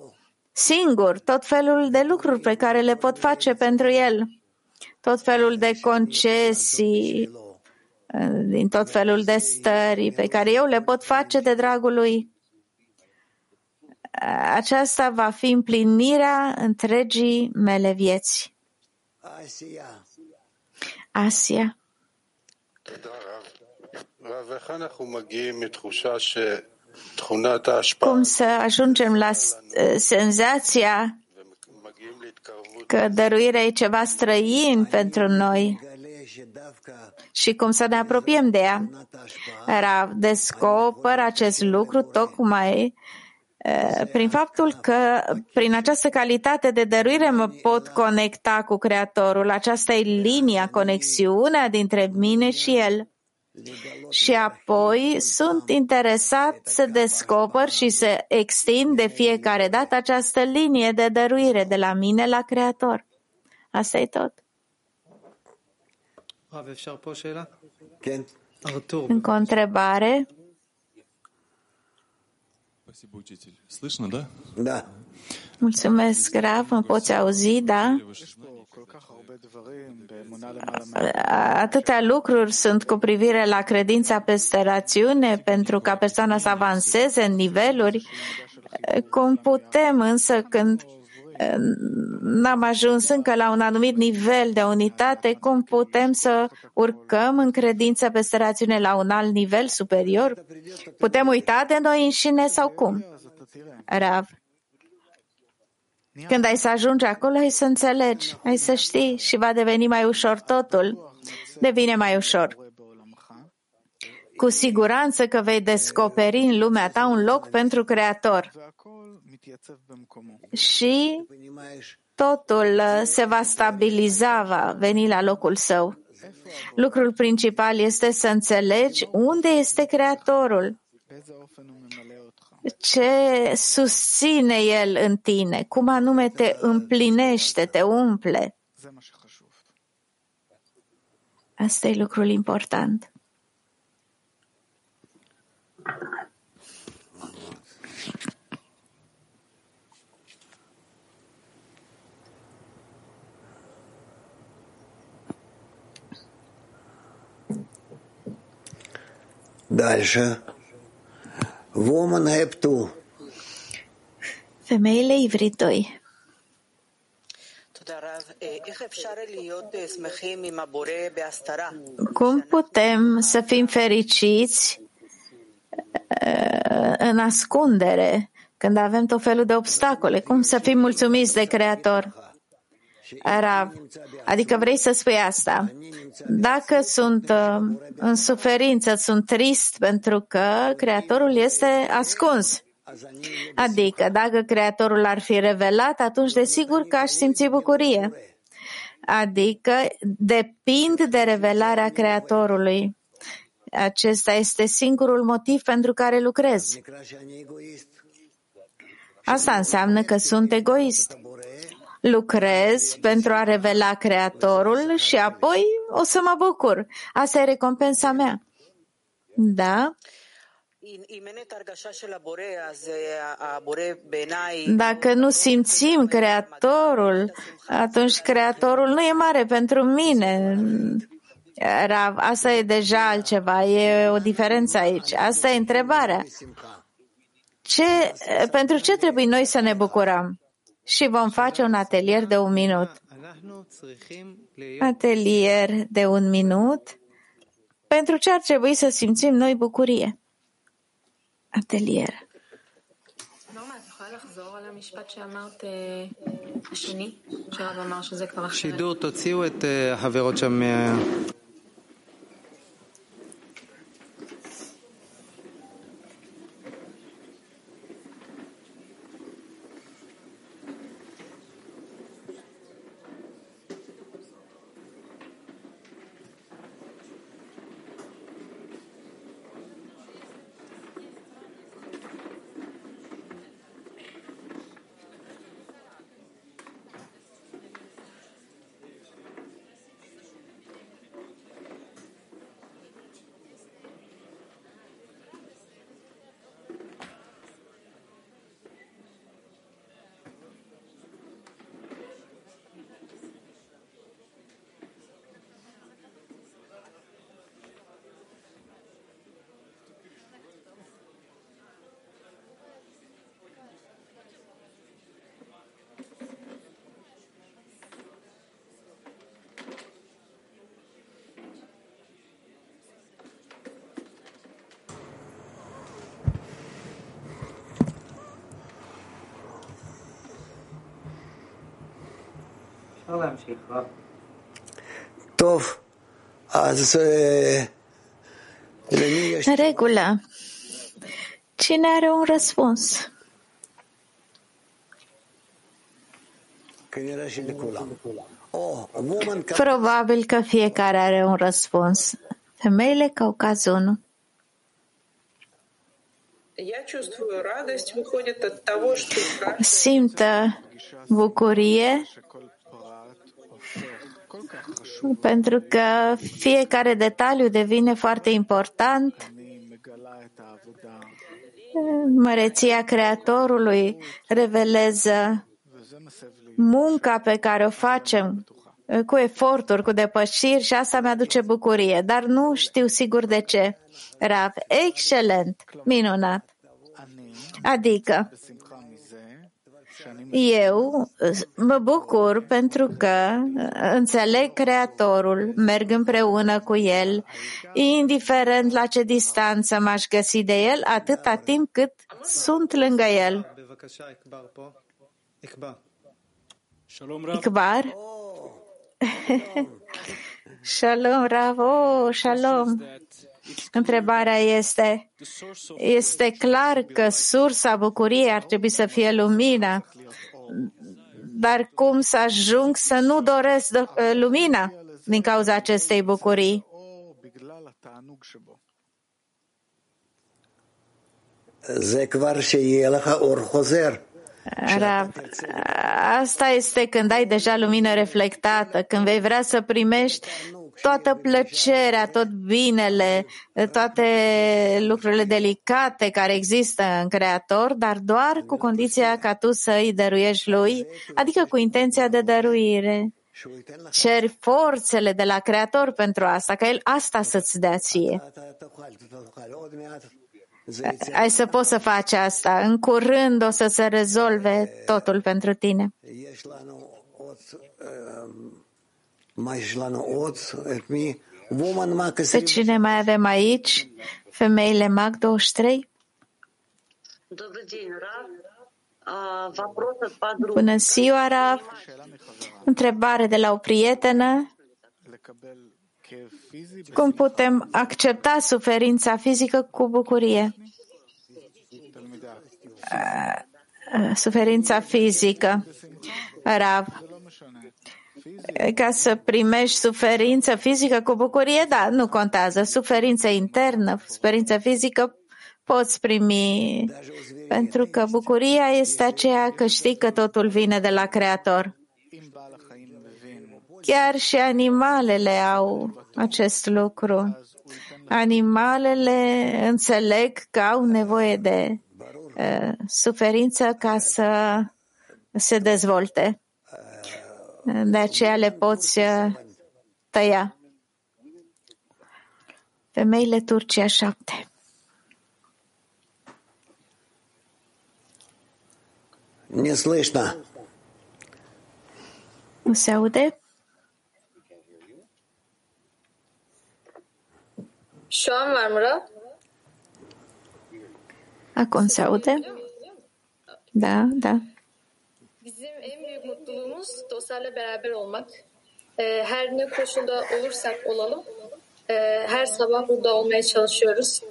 singur tot felul de lucruri pe care le pot face pentru el, tot felul de concesii, din tot felul de stări pe care eu le pot face de dragul lui. Aceasta va fi împlinirea întregii mele vieți. Asia. Cum să ajungem la senzația că dăruirea e ceva străin pentru noi și cum să ne apropiem de ea. Rav descoper acest lucru tocmai prin faptul că prin această calitate de dăruire mă pot conecta cu Creatorul. Aceasta e linia, conexiunea dintre mine și El și apoi sunt interesat să descoper și să extind de fiecare dată această linie de dăruire de la mine la Creator. Asta e tot. Încă o întrebare? Da. Mulțumesc, Rav. Mă poți auzi, da? Atâtea lucruri sunt cu privire la credința peste rațiune pentru ca persoana să avanseze în niveluri. Cum putem însă când n-am ajuns încă la un anumit nivel de unitate, cum putem să urcăm în credință peste rațiune la un alt nivel superior? Putem uita de noi înșine sau cum? Rav. Când ai să ajungi acolo, ai să înțelegi, ai să știi și va deveni mai ușor totul. Devine mai ușor. Cu siguranță că vei descoperi în lumea ta un loc pentru Creator. Și totul se va stabiliza, va veni la locul său. Lucrul principal este să înțelegi unde este Creatorul ce susține El în tine, cum anume te împlinește, te umple. Asta e lucrul important. Дальше. Woman have to. Femeile ivrit 2. Cum putem să fim fericiți uh, în ascundere când avem tot felul de obstacole? Cum să fim mulțumiți de Creator? Rav, adică vrei să spui asta. Dacă sunt uh, în suferință, sunt trist pentru că Creatorul este ascuns. Adică, dacă Creatorul ar fi revelat, atunci desigur că aș simți bucurie. Adică depind de revelarea Creatorului. Acesta este singurul motiv pentru care lucrez. Asta înseamnă că sunt egoist. Lucrez pentru a revela Creatorul și apoi o să mă bucur. Asta e recompensa mea. Da? Dacă nu simțim Creatorul, atunci Creatorul nu e mare pentru mine. Asta e deja altceva, e o diferență aici. Asta e întrebarea. Ce, pentru ce trebuie noi să ne bucurăm? Și vom face un atelier de un minut. Atelier de un minut. Pentru ce ar trebui să simțim noi bucurie? atelier. שידור, תוציאו את החברות שם מה... טוב, אז למי יש... Regulă. Cine are un răspuns? כנראה שלכולם. או, woman Probabil că fiecare are un răspuns. Femeile Caucaz 1. Я pentru că fiecare detaliu devine foarte important. Măreția Creatorului revelează munca pe care o facem cu eforturi, cu depășiri și asta mi-aduce bucurie, dar nu știu sigur de ce. Rav, excelent, minunat. Adică, eu mă bucur pentru că înțeleg Creatorul, merg împreună cu El, indiferent la ce distanță m-aș găsi de El, atâta timp cât sunt lângă El. Ikbar? Shalom, Rav, oh, shalom. Întrebarea este, este clar că sursa bucuriei ar trebui să fie lumina, dar cum să ajung să nu doresc lumina din cauza acestei bucurii? Rav, asta este când ai deja lumină reflectată, când vei vrea să primești toată plăcerea, tot binele, toate lucrurile delicate care există în Creator, dar doar cu condiția ca tu să îi dăruiești lui, adică cu intenția de dăruire. ceri forțele de la Creator pentru asta, ca El asta să-ți dea ție. Ai să poți să faci asta. În curând o să se rezolve totul pentru tine. Pe cine mai avem aici? Femeile MAC 23? Bună ziua, Rav! Întrebare de la o prietenă. Cum putem accepta suferința fizică cu bucurie? Suferința fizică. Rav. Ca să primești suferință fizică cu bucurie, da, nu contează. Suferință internă, suferință fizică poți primi, pentru că bucuria este aceea că știi că totul vine de la Creator. Chiar și animalele au acest lucru. Animalele înțeleg că au nevoie de uh, suferință ca să se dezvolte De aceea le poți uh, tăia. Femeile Turcia 7. Не слышно. Nu se aude? Şu an var mı Rab? Acum se aude? Da, da. Mutluluğumuz dostlarla beraber olmak. Ee, her ne koşulda olursak olalım, e, her sabah burada olmaya çalışıyoruz.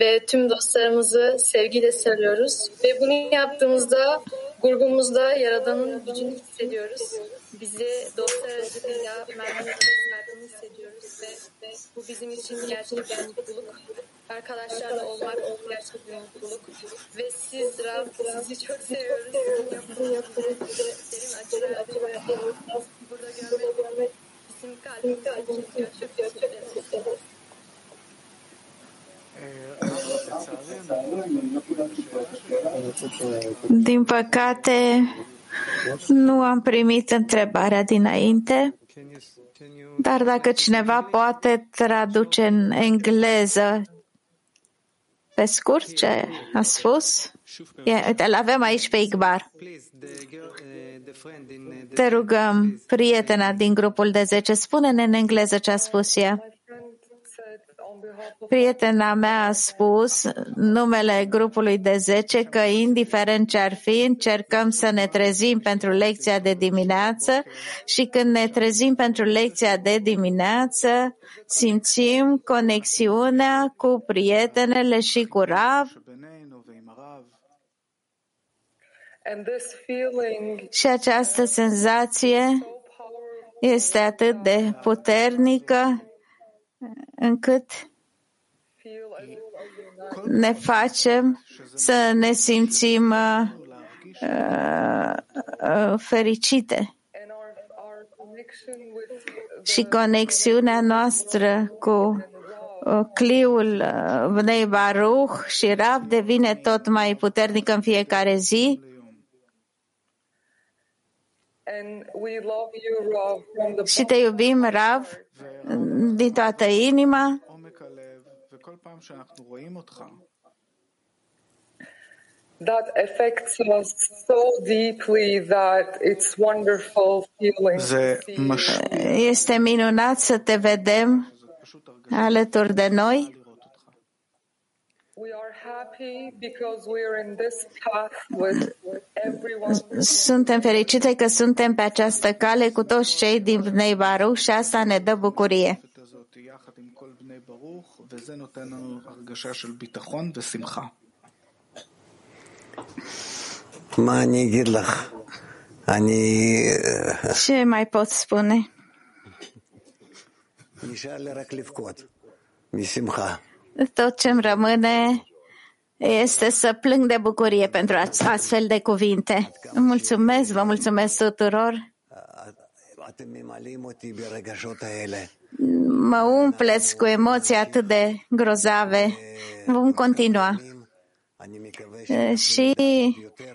Ve tüm dostlarımızı sevgiyle sarıyoruz. Ve bunu yaptığımızda grubumuzda Yaradan'ın gücünü hissediyoruz. Bizi dostlar aracılığıyla sardığını hissediyoruz. Ve, ve bu bizim için gerçek bir mutluluk. Arkadaşlarla olmak gerçek bir mutluluk. Ve siz Rab, sizi çok seviyoruz. Sizin yaptığınız derin acılar, acılar. Burada görmek bizim kalbimizi acıtıyor. Çok teşekkür ederim. Din păcate, nu am primit întrebarea dinainte, dar dacă cineva poate traduce în engleză pe scurt ce a spus, uite, îl avem aici pe Igbar. Te rugăm, prietena din grupul de 10, spune-ne în engleză ce a spus ea. Prietena mea a spus numele grupului de 10 că indiferent ce ar fi, încercăm să ne trezim pentru lecția de dimineață și când ne trezim pentru lecția de dimineață, simțim conexiunea cu prietenele și cu Rav. Și această senzație este atât de puternică încât ne facem să ne simțim uh, uh, fericite. Și conexiunea noastră cu uh, cliul Bnei Baruch și Rav devine tot mai puternică în fiecare zi. Și te iubim, Rav, din toată inima that affects us so deeply that it's wonderful feeling. Este minunat să te vedem alături de noi. We are happy because we are in this path with everyone. Suntem fericite că suntem pe această cale cu toți cei din Bnei Baruch și asta ne dă bucurie. וזה נותן לנו הרגשה של ביטחון ושמחה. מה אני אגיד לך? אני... Ce mai pot spune? נשאר לי רק לבכות משמחה. Tot ce-mi rămâne este să plâng de bucurie pentru astfel de cuvinte. Mulțumesc, vă mulțumesc tuturor. mă umpleți cu emoții atât de grozave. Vom continua. Și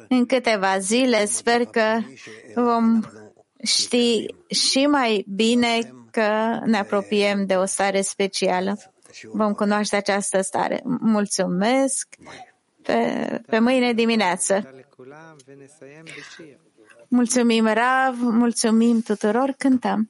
în câteva zile sper că vom ști și mai bine că ne apropiem de o stare specială. Vom cunoaște această stare. Mulțumesc! Pe, pe mâine dimineață. Mulțumim, Rav, mulțumim tuturor, cântăm.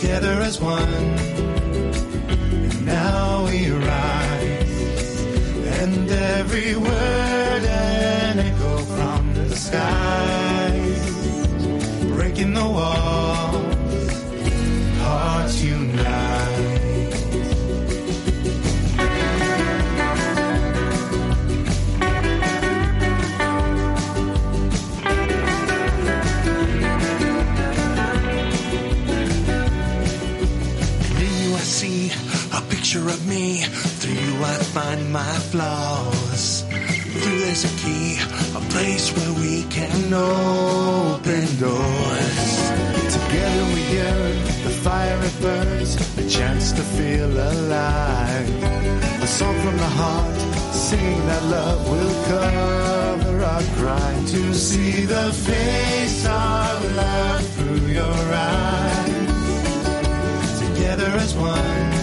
Together as one, and now we rise. And every word an echo from the skies. Breaking the walls, cry. To see the face of love through your eyes. Together as one,